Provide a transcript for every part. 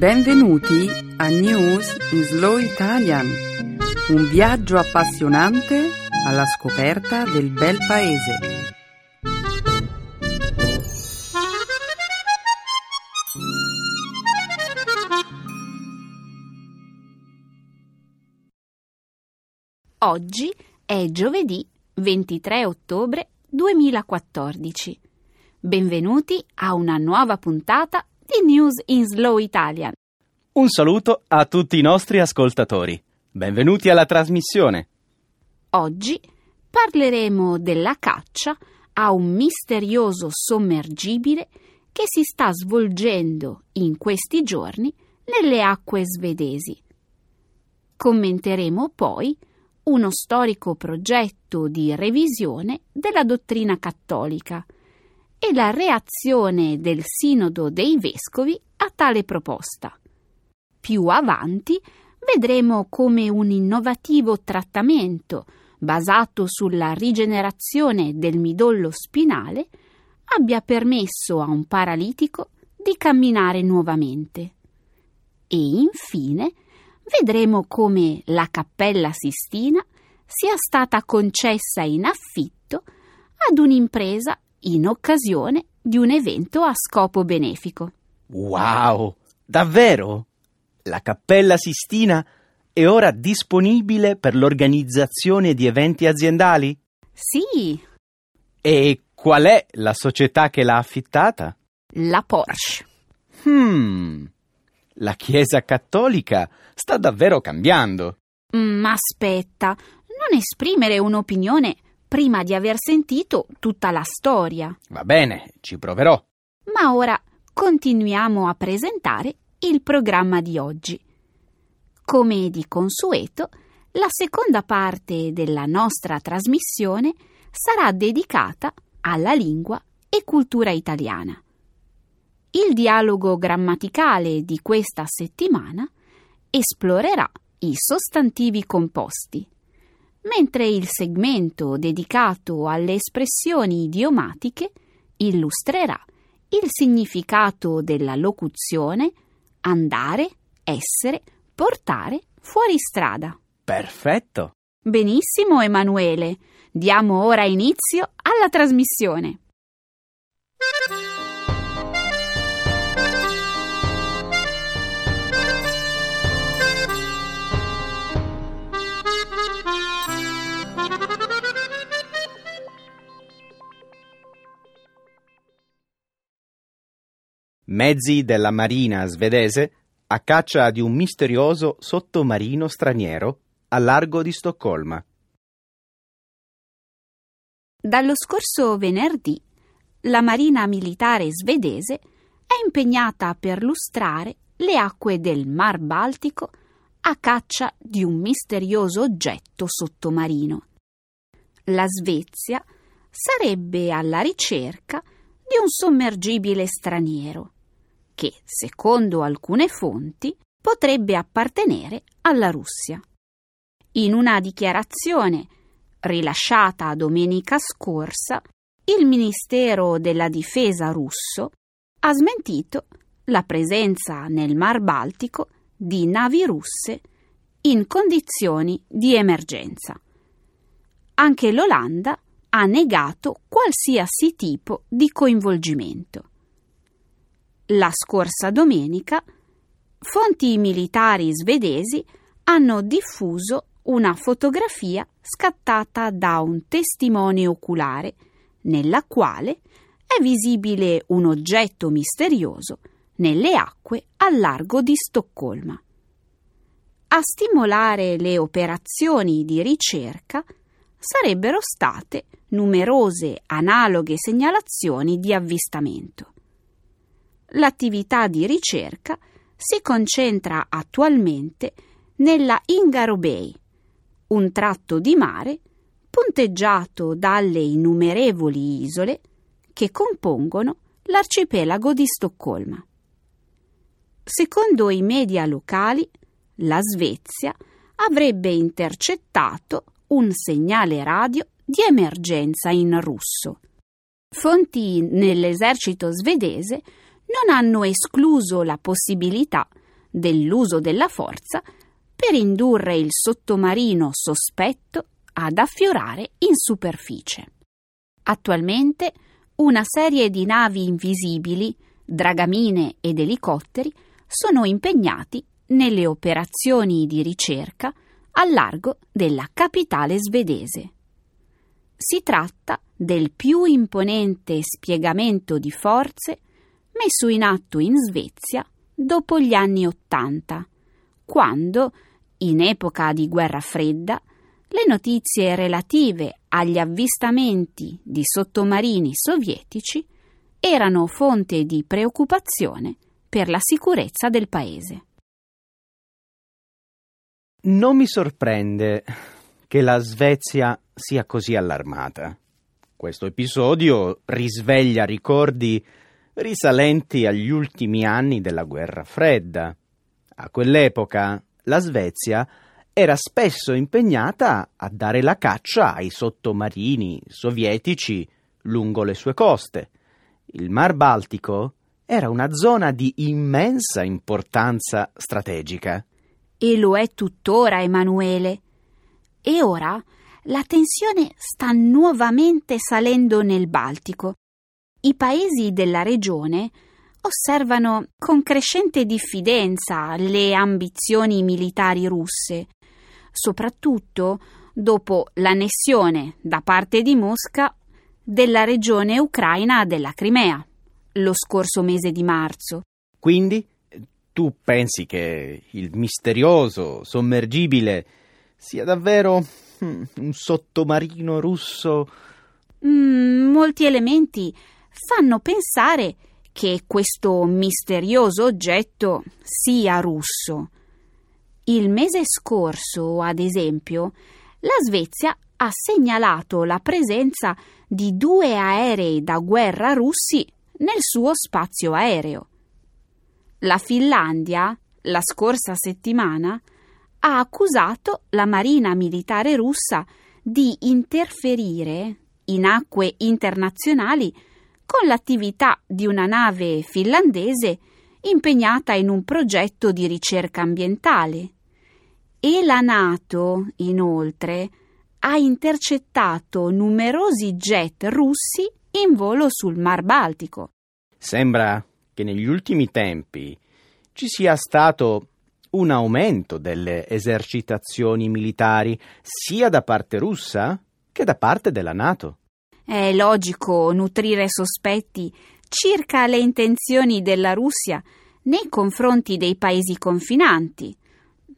Benvenuti a News in Slow Italian, un viaggio appassionante alla scoperta del bel paese. Oggi è giovedì 23 ottobre 2014. Benvenuti a una nuova puntata di News in Slow Italian. Un saluto a tutti i nostri ascoltatori. Benvenuti alla trasmissione. Oggi parleremo della caccia a un misterioso sommergibile che si sta svolgendo in questi giorni nelle acque svedesi. Commenteremo poi uno storico progetto di revisione della dottrina cattolica e la reazione del Sinodo dei Vescovi a tale proposta. Più avanti vedremo come un innovativo trattamento basato sulla rigenerazione del midollo spinale abbia permesso a un paralitico di camminare nuovamente. E infine vedremo come la Cappella Sistina sia stata concessa in affitto ad un'impresa in occasione di un evento a scopo benefico. Wow! Davvero? La Cappella Sistina è ora disponibile per l'organizzazione di eventi aziendali? Sì, E qual è la società che l'ha affittata? la Porsche. Hmm. La Chiesa Cattolica sta davvero cambiando. Ma aspetta, non esprimere un'opinione prima di aver sentito tutta la storia. Va bene, ci proverò. Ma ora continuiamo a presentare il programma di oggi. Come di consueto, la seconda parte della nostra trasmissione sarà dedicata alla lingua e cultura italiana. Il dialogo grammaticale di questa settimana esplorerà i sostantivi composti, mentre il segmento dedicato alle espressioni idiomatiche illustrerà il significato della locuzione andare, essere, portare fuori strada. Perfetto. Benissimo, Emanuele. Diamo ora inizio alla trasmissione. Mezzi della marina svedese a caccia di un misterioso sottomarino straniero a largo di Stoccolma. Dallo scorso venerdì la Marina Militare svedese è impegnata per lustrare le acque del Mar Baltico a caccia di un misterioso oggetto sottomarino. La Svezia sarebbe alla ricerca di un sommergibile straniero che, secondo alcune fonti, potrebbe appartenere alla Russia. In una dichiarazione rilasciata domenica scorsa, il Ministero della Difesa russo ha smentito la presenza nel Mar Baltico di navi russe in condizioni di emergenza. Anche l'Olanda ha negato qualsiasi tipo di coinvolgimento. La scorsa domenica, fonti militari svedesi hanno diffuso una fotografia scattata da un testimone oculare, nella quale è visibile un oggetto misterioso nelle acque al largo di Stoccolma. A stimolare le operazioni di ricerca sarebbero state numerose analoghe segnalazioni di avvistamento. L'attività di ricerca si concentra attualmente nella Ingaro Bay, un tratto di mare punteggiato dalle innumerevoli isole che compongono l'arcipelago di Stoccolma. Secondo i media locali, la Svezia avrebbe intercettato un segnale radio di emergenza in russo. Fonti nell'esercito svedese non hanno escluso la possibilità dell'uso della forza per indurre il sottomarino sospetto ad affiorare in superficie. Attualmente una serie di navi invisibili, dragamine ed elicotteri sono impegnati nelle operazioni di ricerca al largo della capitale svedese. Si tratta del più imponente spiegamento di forze messo in atto in Svezia dopo gli anni Ottanta, quando, in epoca di guerra fredda, le notizie relative agli avvistamenti di sottomarini sovietici erano fonte di preoccupazione per la sicurezza del paese. Non mi sorprende che la Svezia sia così allarmata. Questo episodio risveglia ricordi risalenti agli ultimi anni della guerra fredda. A quell'epoca la Svezia era spesso impegnata a dare la caccia ai sottomarini sovietici lungo le sue coste. Il Mar Baltico era una zona di immensa importanza strategica e lo è tuttora Emanuele. E ora la tensione sta nuovamente salendo nel Baltico. I paesi della regione osservano con crescente diffidenza le ambizioni militari russe, soprattutto dopo l'annessione da parte di Mosca della regione ucraina della Crimea lo scorso mese di marzo. Quindi tu pensi che il misterioso sommergibile sia davvero hmm, un sottomarino russo? Mm, molti elementi fanno pensare che questo misterioso oggetto sia russo. Il mese scorso, ad esempio, la Svezia ha segnalato la presenza di due aerei da guerra russi nel suo spazio aereo. La Finlandia, la scorsa settimana, ha accusato la Marina militare russa di interferire in acque internazionali con l'attività di una nave finlandese impegnata in un progetto di ricerca ambientale. E la Nato, inoltre, ha intercettato numerosi jet russi in volo sul Mar Baltico. Sembra che negli ultimi tempi ci sia stato un aumento delle esercitazioni militari sia da parte russa che da parte della Nato. È logico nutrire sospetti circa le intenzioni della Russia nei confronti dei paesi confinanti,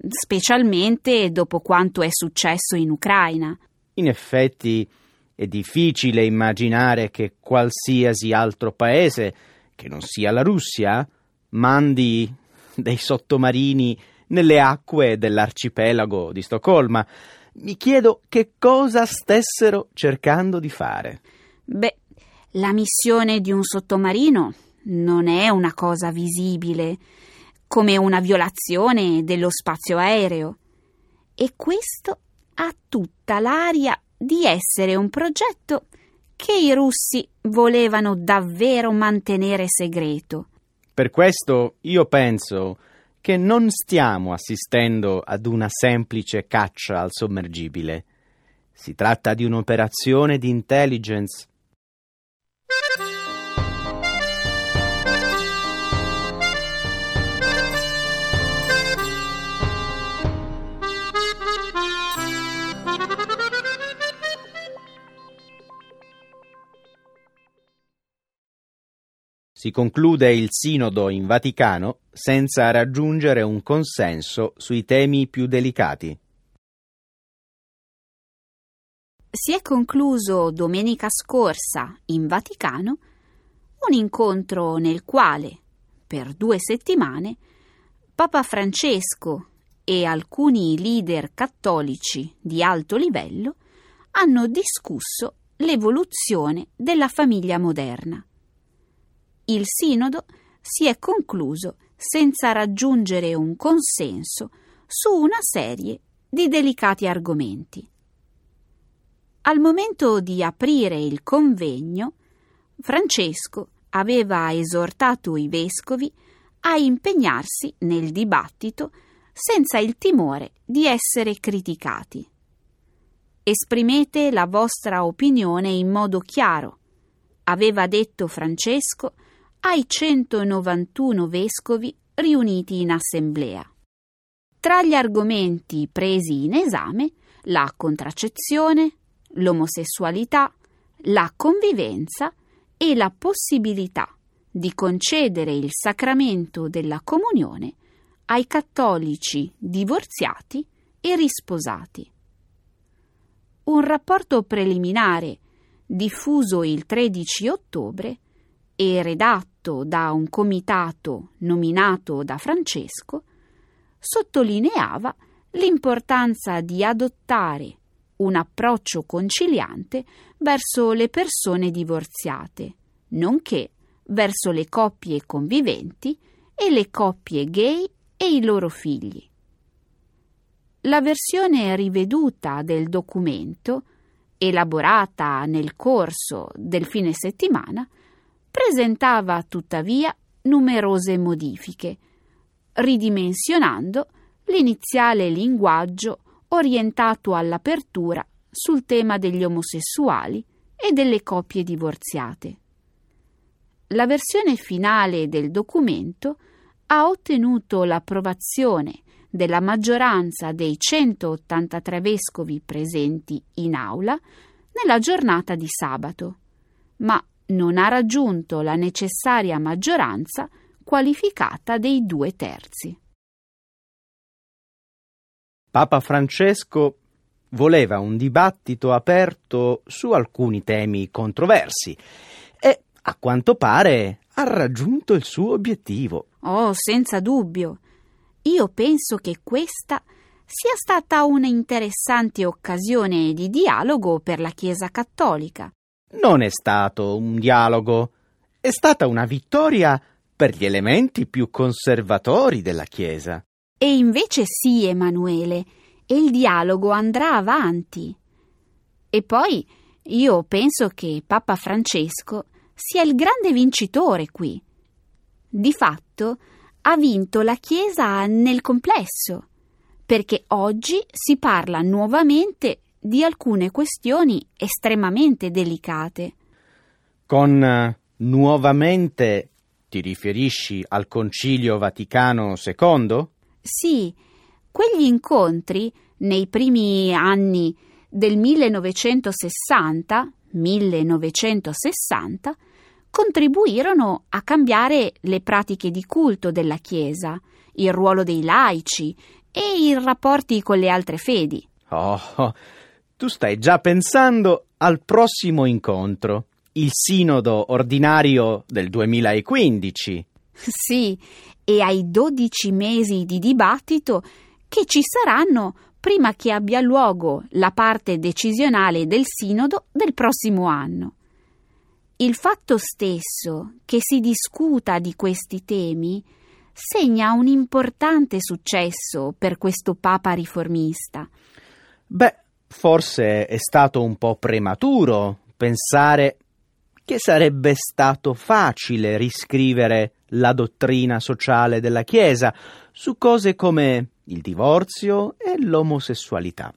specialmente dopo quanto è successo in Ucraina. In effetti è difficile immaginare che qualsiasi altro paese che non sia la Russia, mandi dei sottomarini nelle acque dell'arcipelago di Stoccolma. Mi chiedo che cosa stessero cercando di fare. Beh, la missione di un sottomarino non è una cosa visibile, come una violazione dello spazio aereo. E questo ha tutta l'aria di essere un progetto che i russi volevano davvero mantenere segreto. Per questo io penso che non stiamo assistendo ad una semplice caccia al sommergibile. Si tratta di un'operazione di intelligence si conclude il sinodo in Vaticano senza raggiungere un consenso sui temi più delicati. Si è concluso domenica scorsa in Vaticano un incontro nel quale, per due settimane, Papa Francesco e alcuni leader cattolici di alto livello hanno discusso l'evoluzione della famiglia moderna il sinodo si è concluso senza raggiungere un consenso su una serie di delicati argomenti. Al momento di aprire il convegno, Francesco aveva esortato i vescovi a impegnarsi nel dibattito senza il timore di essere criticati. Esprimete la vostra opinione in modo chiaro, aveva detto Francesco ai 191 vescovi riuniti in assemblea. Tra gli argomenti presi in esame la contraccezione, l'omosessualità, la convivenza e la possibilità di concedere il sacramento della comunione ai cattolici divorziati e risposati. Un rapporto preliminare diffuso il 13 ottobre e redatto da un comitato nominato da Francesco, sottolineava l'importanza di adottare un approccio conciliante verso le persone divorziate, nonché verso le coppie conviventi e le coppie gay e i loro figli. La versione riveduta del documento, elaborata nel corso del fine settimana, presentava tuttavia numerose modifiche, ridimensionando l'iniziale linguaggio orientato all'apertura sul tema degli omosessuali e delle coppie divorziate. La versione finale del documento ha ottenuto l'approvazione della maggioranza dei 183 vescovi presenti in aula nella giornata di sabato, ma non ha raggiunto la necessaria maggioranza qualificata dei due terzi. Papa Francesco voleva un dibattito aperto su alcuni temi controversi e, a quanto pare, ha raggiunto il suo obiettivo. Oh, senza dubbio. Io penso che questa sia stata una interessante occasione di dialogo per la Chiesa cattolica. Non è stato un dialogo, è stata una vittoria per gli elementi più conservatori della Chiesa. E invece sì, Emanuele, e il dialogo andrà avanti. E poi io penso che Papa Francesco sia il grande vincitore qui. Di fatto ha vinto la Chiesa nel complesso, perché oggi si parla nuovamente di alcune questioni estremamente delicate. Con uh, nuovamente ti riferisci al Concilio Vaticano II? Sì, quegli incontri nei primi anni del 1960, 1960 contribuirono a cambiare le pratiche di culto della Chiesa, il ruolo dei laici e i rapporti con le altre fedi. Oh, tu stai già pensando al prossimo incontro, il sinodo ordinario del 2015. Sì, e ai 12 mesi di dibattito che ci saranno prima che abbia luogo la parte decisionale del sinodo del prossimo anno. Il fatto stesso che si discuta di questi temi segna un importante successo per questo Papa riformista. Beh, forse è stato un po' prematuro pensare che sarebbe stato facile riscrivere la dottrina sociale della Chiesa su cose come il divorzio e l'omosessualità.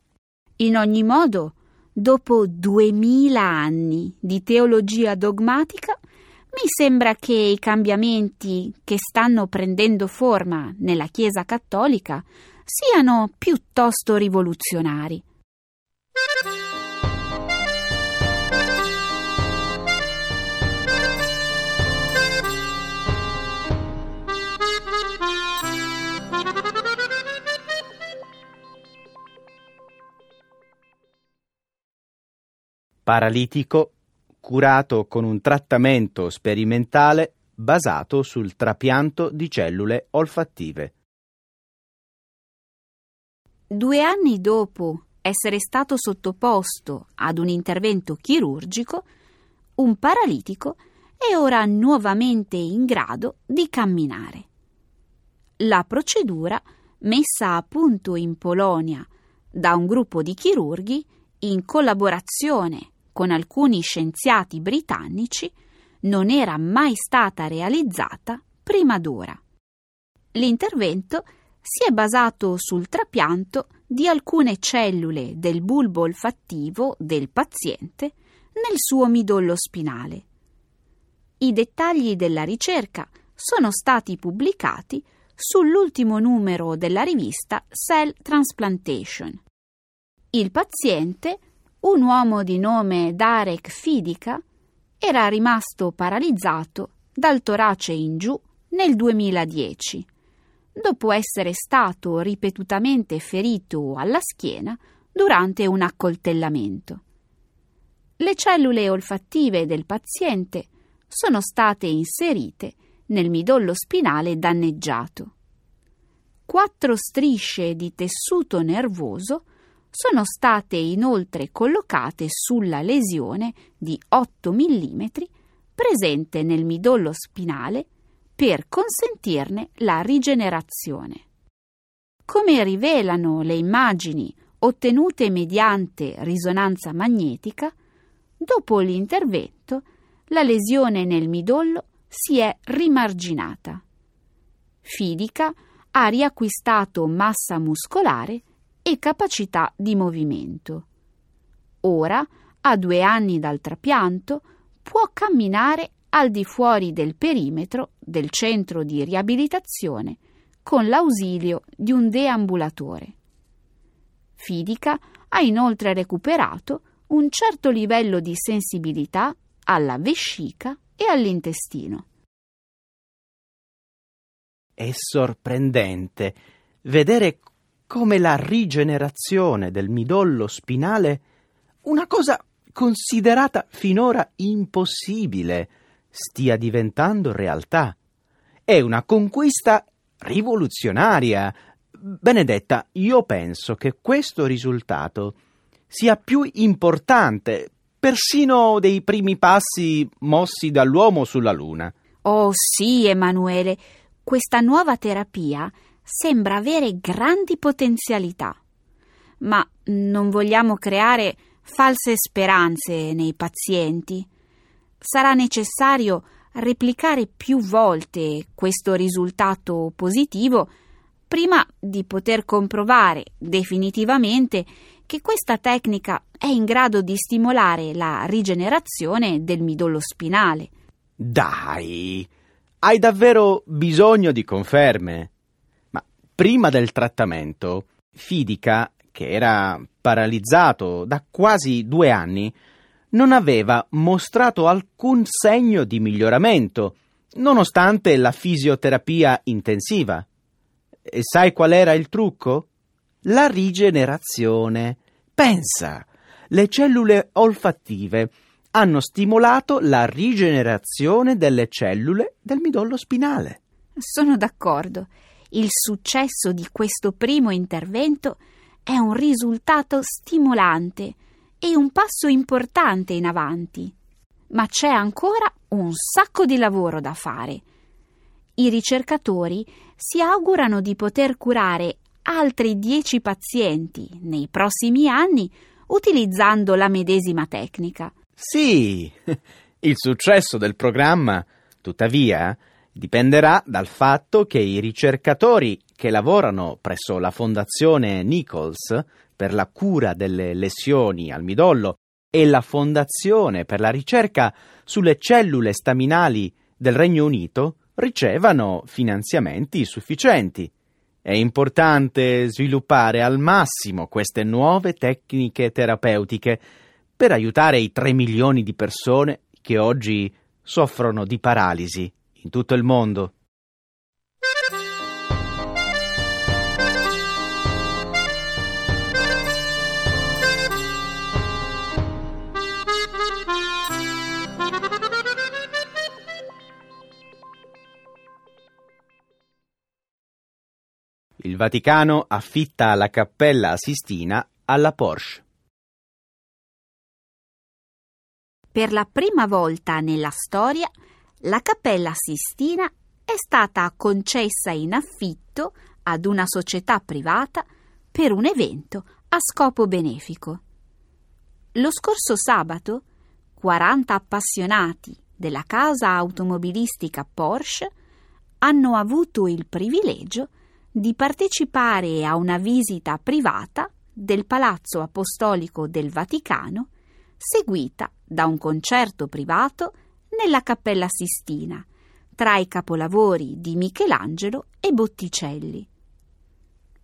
In ogni modo, dopo duemila anni di teologia dogmatica, mi sembra che i cambiamenti che stanno prendendo forma nella Chiesa cattolica siano piuttosto rivoluzionari. Paralitico curato con un trattamento sperimentale basato sul trapianto di cellule olfattive. Due anni dopo essere stato sottoposto ad un intervento chirurgico, un paralitico è ora nuovamente in grado di camminare. La procedura, messa a punto in Polonia da un gruppo di chirurghi in collaborazione con alcuni scienziati britannici non era mai stata realizzata prima d'ora. L'intervento si è basato sul trapianto di alcune cellule del bulbo olfattivo del paziente nel suo midollo spinale. I dettagli della ricerca sono stati pubblicati sull'ultimo numero della rivista Cell Transplantation. Il paziente, un uomo di nome Darek Fidica, era rimasto paralizzato dal torace in giù nel 2010, dopo essere stato ripetutamente ferito alla schiena durante un accoltellamento. Le cellule olfattive del paziente sono state inserite nel midollo spinale danneggiato. Quattro strisce di tessuto nervoso sono state inoltre collocate sulla lesione di 8 mm presente nel midollo spinale per consentirne la rigenerazione. Come rivelano le immagini ottenute mediante risonanza magnetica, dopo l'intervento la lesione nel midollo si è rimarginata. Fidica ha riacquistato massa muscolare e capacità di movimento. Ora, a due anni dal trapianto, può camminare al di fuori del perimetro del centro di riabilitazione con l'ausilio di un deambulatore. Fidica ha inoltre recuperato un certo livello di sensibilità alla vescica e all'intestino. È sorprendente vedere come la rigenerazione del midollo spinale, una cosa considerata finora impossibile, stia diventando realtà. È una conquista rivoluzionaria. Benedetta, io penso che questo risultato sia più importante persino dei primi passi mossi dall'uomo sulla Luna. Oh sì, Emanuele, questa nuova terapia sembra avere grandi potenzialità. Ma non vogliamo creare false speranze nei pazienti. Sarà necessario replicare più volte questo risultato positivo prima di poter comprovare definitivamente che questa tecnica è in grado di stimolare la rigenerazione del midollo spinale. Dai, hai davvero bisogno di conferme? Ma prima del trattamento, Fidica, che era paralizzato da quasi due anni, non aveva mostrato alcun segno di miglioramento, nonostante la fisioterapia intensiva. E sai qual era il trucco? La rigenerazione. Pensa, le cellule olfattive hanno stimolato la rigenerazione delle cellule del midollo spinale. Sono d'accordo. Il successo di questo primo intervento è un risultato stimolante e un passo importante in avanti. Ma c'è ancora un sacco di lavoro da fare. I ricercatori si augurano di poter curare altri 10 pazienti nei prossimi anni utilizzando la medesima tecnica. Sì, il successo del programma, tuttavia, dipenderà dal fatto che i ricercatori che lavorano presso la Fondazione Nichols per la cura delle lesioni al midollo e la Fondazione per la ricerca sulle cellule staminali del Regno Unito ricevano finanziamenti sufficienti. È importante sviluppare al massimo queste nuove tecniche terapeutiche per aiutare i 3 milioni di persone che oggi soffrono di paralisi in tutto il mondo. Il Vaticano affitta la Cappella Sistina alla Porsche. Per la prima volta nella storia, la Cappella Sistina è stata concessa in affitto ad una società privata per un evento a scopo benefico. Lo scorso sabato, 40 appassionati della casa automobilistica Porsche hanno avuto il privilegio di partecipare a una visita privata del Palazzo Apostolico del Vaticano, seguita da un concerto privato nella Cappella Sistina, tra i capolavori di Michelangelo e Botticelli.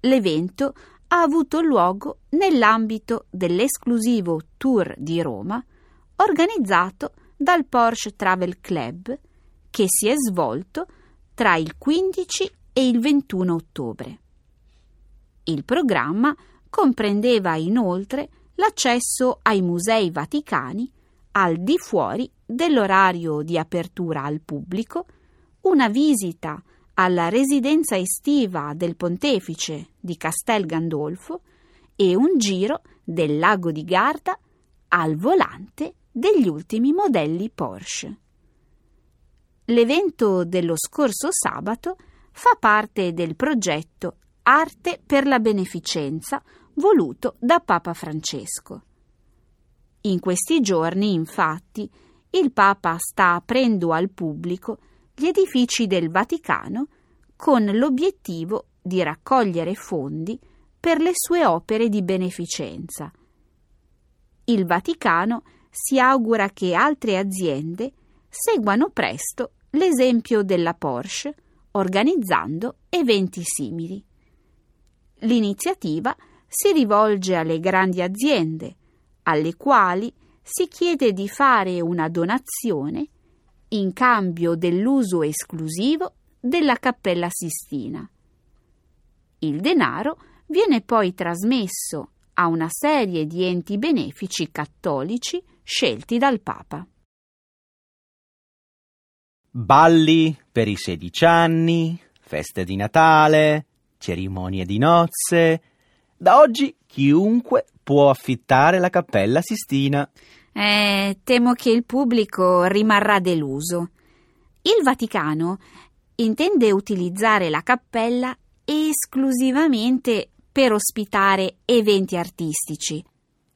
L'evento ha avuto luogo nell'ambito dell'esclusivo tour di Roma organizzato dal Porsche Travel Club che si è svolto tra il 15 e il 21 ottobre. Il programma comprendeva inoltre l'accesso ai musei vaticani al di fuori dell'orario di apertura al pubblico, una visita alla residenza estiva del pontefice di Castel Gandolfo e un giro del lago di Garda al volante degli ultimi modelli Porsche. L'evento dello scorso sabato fa parte del progetto Arte per la beneficenza voluto da Papa Francesco. In questi giorni, infatti, il Papa sta aprendo al pubblico gli edifici del Vaticano con l'obiettivo di raccogliere fondi per le sue opere di beneficenza. Il Vaticano si augura che altre aziende seguano presto l'esempio della Porsche organizzando eventi simili. L'iniziativa si rivolge alle grandi aziende, alle quali si chiede di fare una donazione in cambio dell'uso esclusivo della Cappella Sistina. Il denaro viene poi trasmesso a una serie di enti benefici cattolici scelti dal Papa. Balli per i 16 anni, feste di Natale, cerimonie di nozze. Da oggi chiunque può affittare la Cappella Sistina. Eh, temo che il pubblico rimarrà deluso. Il Vaticano intende utilizzare la cappella esclusivamente per ospitare eventi artistici.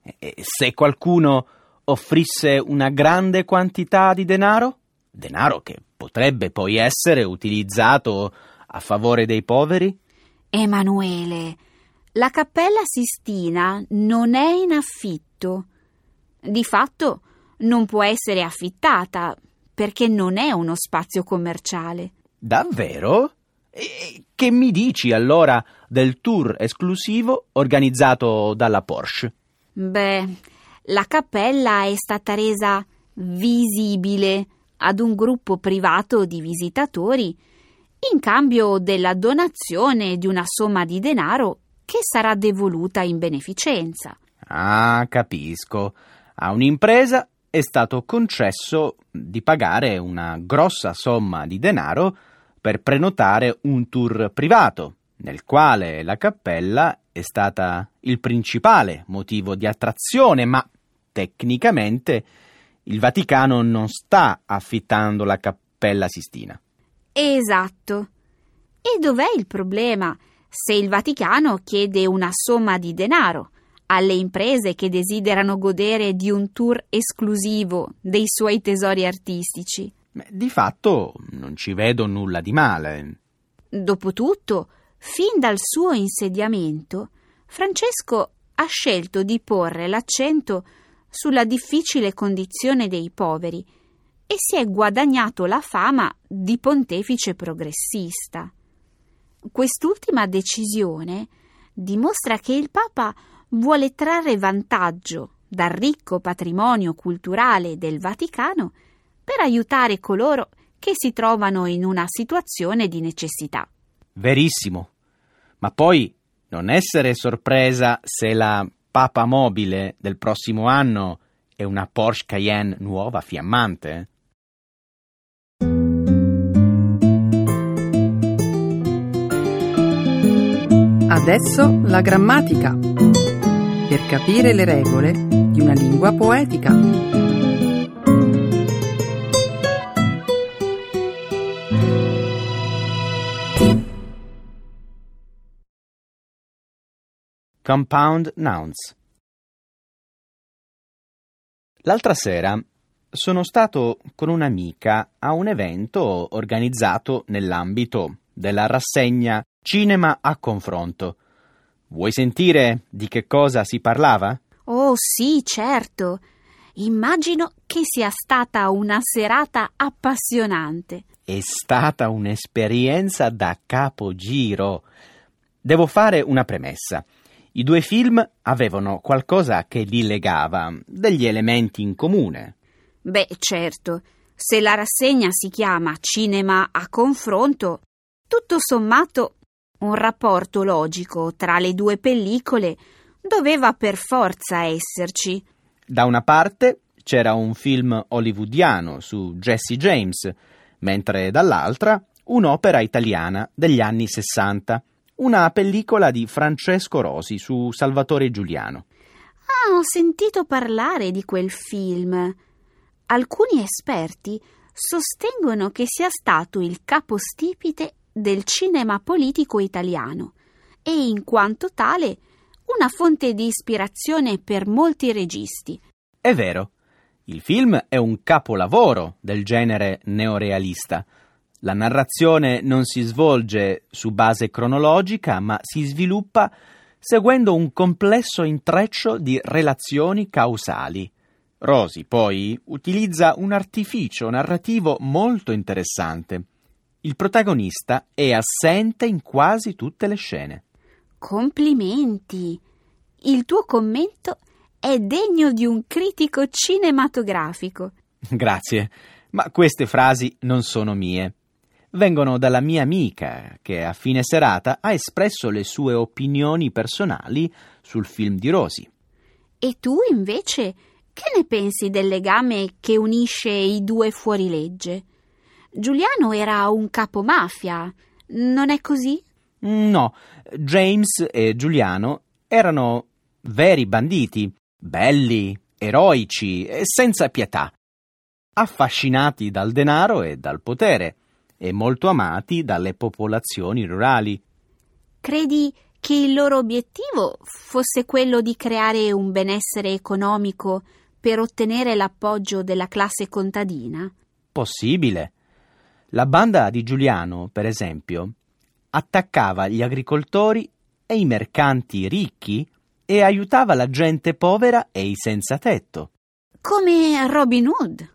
E se qualcuno offrisse una grande quantità di denaro? Denaro che potrebbe poi essere utilizzato a favore dei poveri? Emanuele, la Cappella Sistina non è in affitto. Di fatto non può essere affittata perché non è uno spazio commerciale. Davvero? E che mi dici allora del tour esclusivo organizzato dalla Porsche? Beh, la cappella è stata resa visibile ad un gruppo privato di visitatori in cambio della donazione di una somma di denaro che sarà devoluta in beneficenza. Ah, capisco. A un'impresa è stato concesso di pagare una grossa somma di denaro per prenotare un tour privato, nel quale la cappella è stata il principale motivo di attrazione, ma tecnicamente il Vaticano non sta affittando la Cappella Sistina. Esatto. E dov'è il problema se il Vaticano chiede una somma di denaro alle imprese che desiderano godere di un tour esclusivo dei suoi tesori artistici? Di fatto non ci vedo nulla di male. Dopotutto, fin dal suo insediamento, Francesco ha scelto di porre l'accento sulla difficile condizione dei poveri e si è guadagnato la fama di pontefice progressista. Quest'ultima decisione dimostra che il Papa vuole trarre vantaggio dal ricco patrimonio culturale del Vaticano per aiutare coloro che si trovano in una situazione di necessità. Verissimo. Ma poi non essere sorpresa se la Papa mobile del prossimo anno è una Porsche Cayenne nuova, fiammante? Adesso la grammatica. Per capire le regole di una lingua poetica. Compound Nouns L'altra sera sono stato con un'amica a un evento organizzato nell'ambito della rassegna Cinema a confronto. Vuoi sentire di che cosa si parlava? Oh sì, certo. Immagino che sia stata una serata appassionante. È stata un'esperienza da capogiro. Devo fare una premessa. I due film avevano qualcosa che li legava, degli elementi in comune. Beh, certo, se la rassegna si chiama Cinema a confronto, tutto sommato un rapporto logico tra le due pellicole doveva per forza esserci. Da una parte c'era un film hollywoodiano su Jesse James, mentre dall'altra un'opera italiana degli anni Sessanta, una pellicola di Francesco Rosi su Salvatore Giuliano. Ah, ho sentito parlare di quel film. Alcuni esperti sostengono che sia stato il capostipite del cinema politico italiano e, in quanto tale, una fonte di ispirazione per molti registi. È vero, il film è un capolavoro del genere neorealista. La narrazione non si svolge su base cronologica, ma si sviluppa seguendo un complesso intreccio di relazioni causali. Rosi poi utilizza un artificio narrativo molto interessante. Il protagonista è assente in quasi tutte le scene. Complimenti! Il tuo commento è degno di un critico cinematografico. Grazie, ma queste frasi non sono mie. Vengono dalla mia amica, che a fine serata ha espresso le sue opinioni personali sul film di Rosi. E tu, invece, che ne pensi del legame che unisce i due fuorilegge? Giuliano era un capo mafia, non è così? No, James e Giuliano erano veri banditi, belli, eroici e senza pietà, affascinati dal denaro e dal potere e molto amati dalle popolazioni rurali. Credi che il loro obiettivo fosse quello di creare un benessere economico per ottenere l'appoggio della classe contadina? Possibile. La banda di Giuliano, per esempio, attaccava gli agricoltori e i mercanti ricchi e aiutava la gente povera e i senza tetto. Come Robin Hood.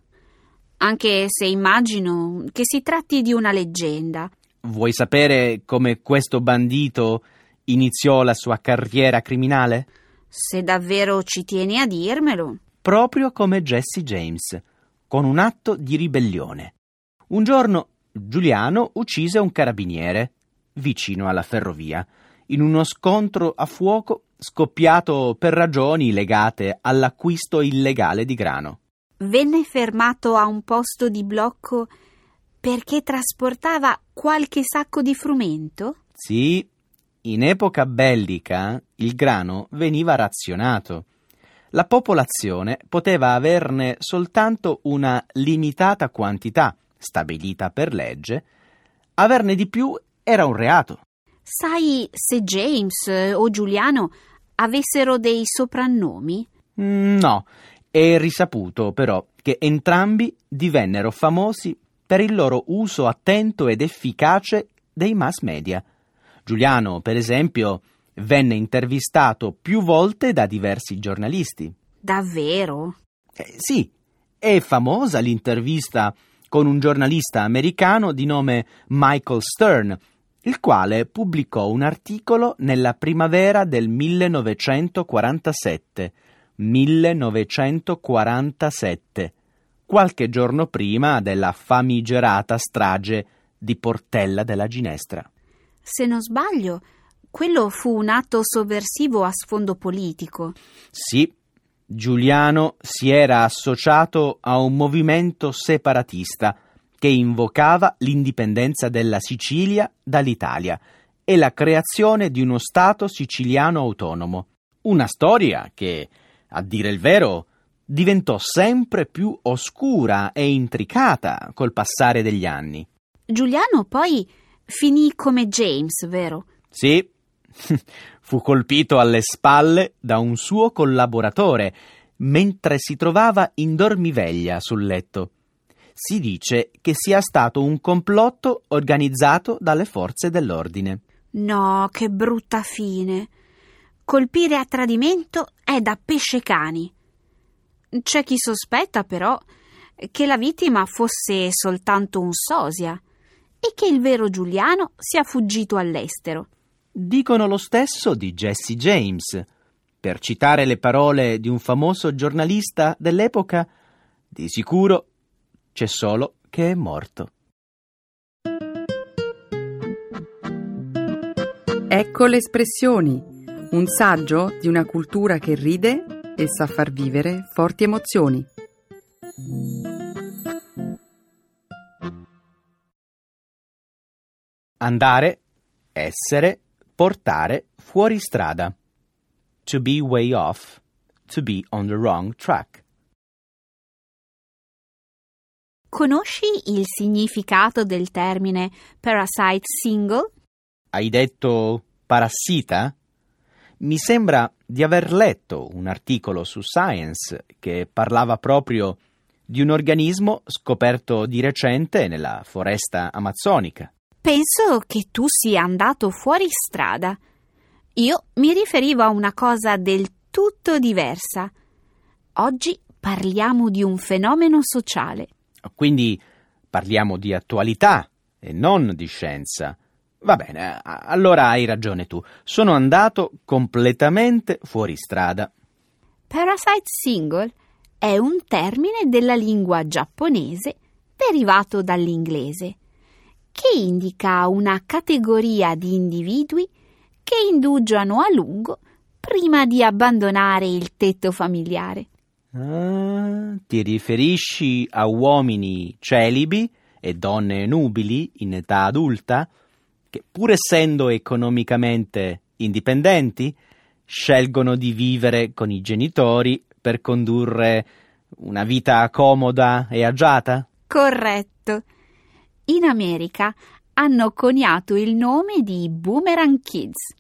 Anche se immagino che si tratti di una leggenda. Vuoi sapere come questo bandito iniziò la sua carriera criminale? Se davvero ci tieni a dirmelo proprio come Jesse James, con un atto di ribellione. Un giorno Giuliano uccise un carabiniere vicino alla ferrovia, in uno scontro a fuoco scoppiato per ragioni legate all'acquisto illegale di grano. Venne fermato a un posto di blocco perché trasportava qualche sacco di frumento? Sì, in epoca bellica il grano veniva razionato la popolazione poteva averne soltanto una limitata quantità, stabilita per legge, averne di più era un reato. Sai se James o Giuliano avessero dei soprannomi? Mm, no, è risaputo però che entrambi divennero famosi per il loro uso attento ed efficace dei mass media. Giuliano, per esempio, venne intervistato più volte da diversi giornalisti. Davvero? Eh, sì, è famosa l'intervista con un giornalista americano di nome Michael Stern, il quale pubblicò un articolo nella primavera del 1947. 1947, qualche giorno prima della famigerata strage di Portella della Ginestra. Se non sbaglio, quello fu un atto sovversivo a sfondo politico. Sì, Giuliano si era associato a un movimento separatista che invocava l'indipendenza della Sicilia dall'Italia e la creazione di uno Stato siciliano autonomo. Una storia che, a dire il vero, diventò sempre più oscura e intricata col passare degli anni. Giuliano poi finì come James, vero? Sì, fu colpito alle spalle da un suo collaboratore, mentre si trovava in dormiveglia sul letto. Si dice che sia stato un complotto organizzato dalle forze dell'ordine. No, che brutta fine. Colpire a tradimento è da pesce cani. C'è chi sospetta, però, che la vittima fosse soltanto un sosia e che il vero Giuliano sia fuggito all'estero. Dicono lo stesso di Jesse James. Per citare le parole di un famoso giornalista dell'epoca, di sicuro c'è solo che è morto. Ecco le espressioni, un saggio di una cultura che ride e sa far vivere forti emozioni. Andare, essere, portare fuori strada. To be way off, to be on the wrong track. Conosci il significato del termine parasite single? Hai detto parassita? Mi sembra di aver letto un articolo su Science che parlava proprio di un organismo scoperto di recente nella foresta amazzonica. Penso che tu sia andato fuori strada. Io mi riferivo a una cosa del tutto diversa. Oggi parliamo di un fenomeno sociale. Quindi parliamo di attualità e non di scienza. Va bene, allora hai ragione tu. Sono andato completamente fuori strada. Parasite single è un termine della lingua giapponese derivato dall'inglese che indica una categoria di individui che indugiano a lungo prima di abbandonare il tetto familiare. Ah, ti riferisci a uomini celibi e donne nubili in età adulta che, pur essendo economicamente indipendenti, scelgono di vivere con i genitori per condurre una vita comoda e agiata? Corretto. In America hanno coniato il nome di Boomerang Kids,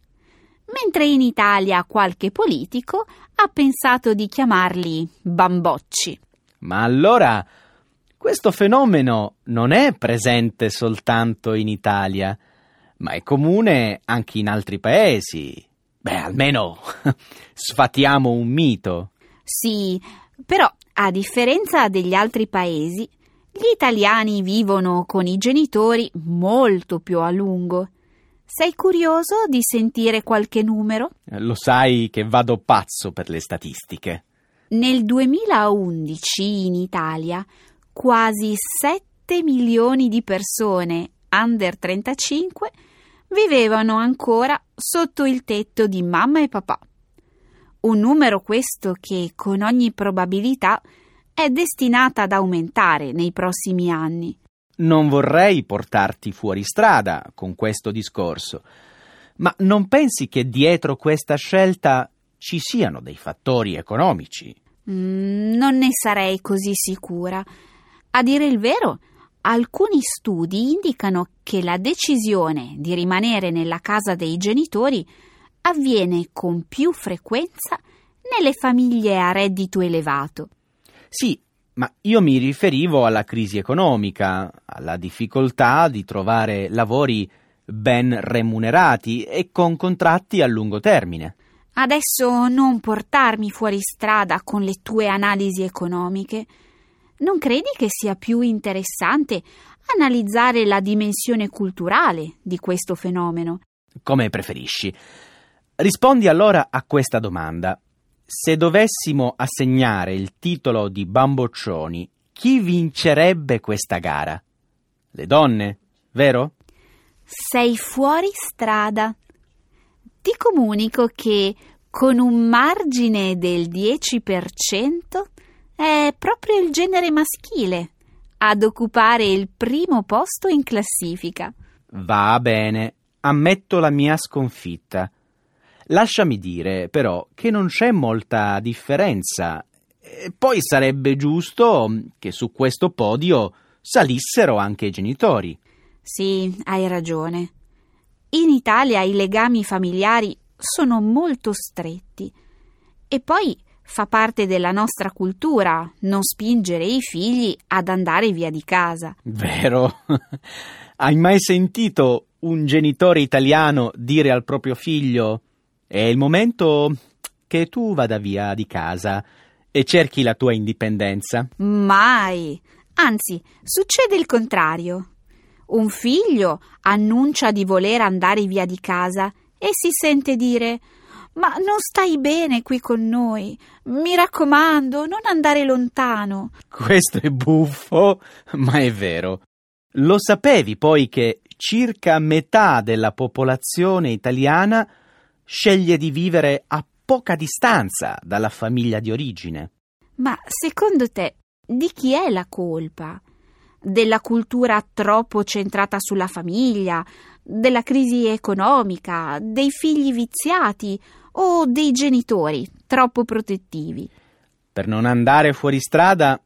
mentre in Italia qualche politico ha pensato di chiamarli bambocci. Ma allora questo fenomeno non è presente soltanto in Italia, ma è comune anche in altri paesi. Beh, almeno sfatiamo un mito. Sì, però a differenza degli altri paesi, gli italiani vivono con i genitori molto più a lungo. Sei curioso di sentire qualche numero? Lo sai che vado pazzo per le statistiche. Nel 2011 in Italia quasi 7 milioni di persone under 35 vivevano ancora sotto il tetto di mamma e papà. Un numero questo che con ogni probabilità è destinata ad aumentare nei prossimi anni. Non vorrei portarti fuori strada con questo discorso, ma non pensi che dietro questa scelta ci siano dei fattori economici? Mm, non ne sarei così sicura. A dire il vero, alcuni studi indicano che la decisione di rimanere nella casa dei genitori avviene con più frequenza nelle famiglie a reddito elevato. Sì, ma io mi riferivo alla crisi economica, alla difficoltà di trovare lavori ben remunerati e con contratti a lungo termine. Adesso non portarmi fuori strada con le tue analisi economiche. Non credi che sia più interessante analizzare la dimensione culturale di questo fenomeno? Come preferisci. Rispondi allora a questa domanda. Se dovessimo assegnare il titolo di bamboccioni, chi vincerebbe questa gara? Le donne, vero? Sei fuori strada. Ti comunico che con un margine del 10% è proprio il genere maschile ad occupare il primo posto in classifica. Va bene, ammetto la mia sconfitta. Lasciami dire, però, che non c'è molta differenza. E poi sarebbe giusto che su questo podio salissero anche i genitori. Sì, hai ragione. In Italia i legami familiari sono molto stretti. E poi Fa parte della nostra cultura non spingere i figli ad andare via di casa. Vero? Hai mai sentito un genitore italiano dire al proprio figlio è il momento che tu vada via di casa e cerchi la tua indipendenza? Mai. Anzi, succede il contrario. Un figlio annuncia di voler andare via di casa e si sente dire ma non stai bene qui con noi. Mi raccomando, non andare lontano. Questo è buffo, ma è vero. Lo sapevi poi che circa metà della popolazione italiana sceglie di vivere a poca distanza dalla famiglia di origine? Ma secondo te di chi è la colpa? Della cultura troppo centrata sulla famiglia, della crisi economica, dei figli viziati o dei genitori troppo protettivi? Per non andare fuori strada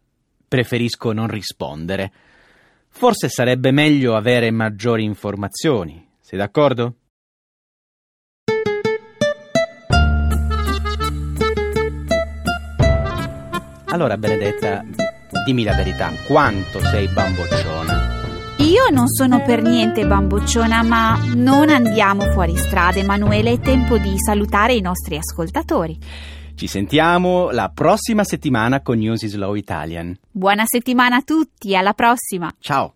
preferisco non rispondere. Forse sarebbe meglio avere maggiori informazioni. Sei d'accordo? Allora, Benedetta, dimmi la verità, quanto sei bambocciona? Io non sono per niente bambocciona, ma non andiamo fuori strada, Emanuele, è tempo di salutare i nostri ascoltatori. Ci sentiamo la prossima settimana con News is Slow Italian. Buona settimana a tutti, alla prossima! Ciao!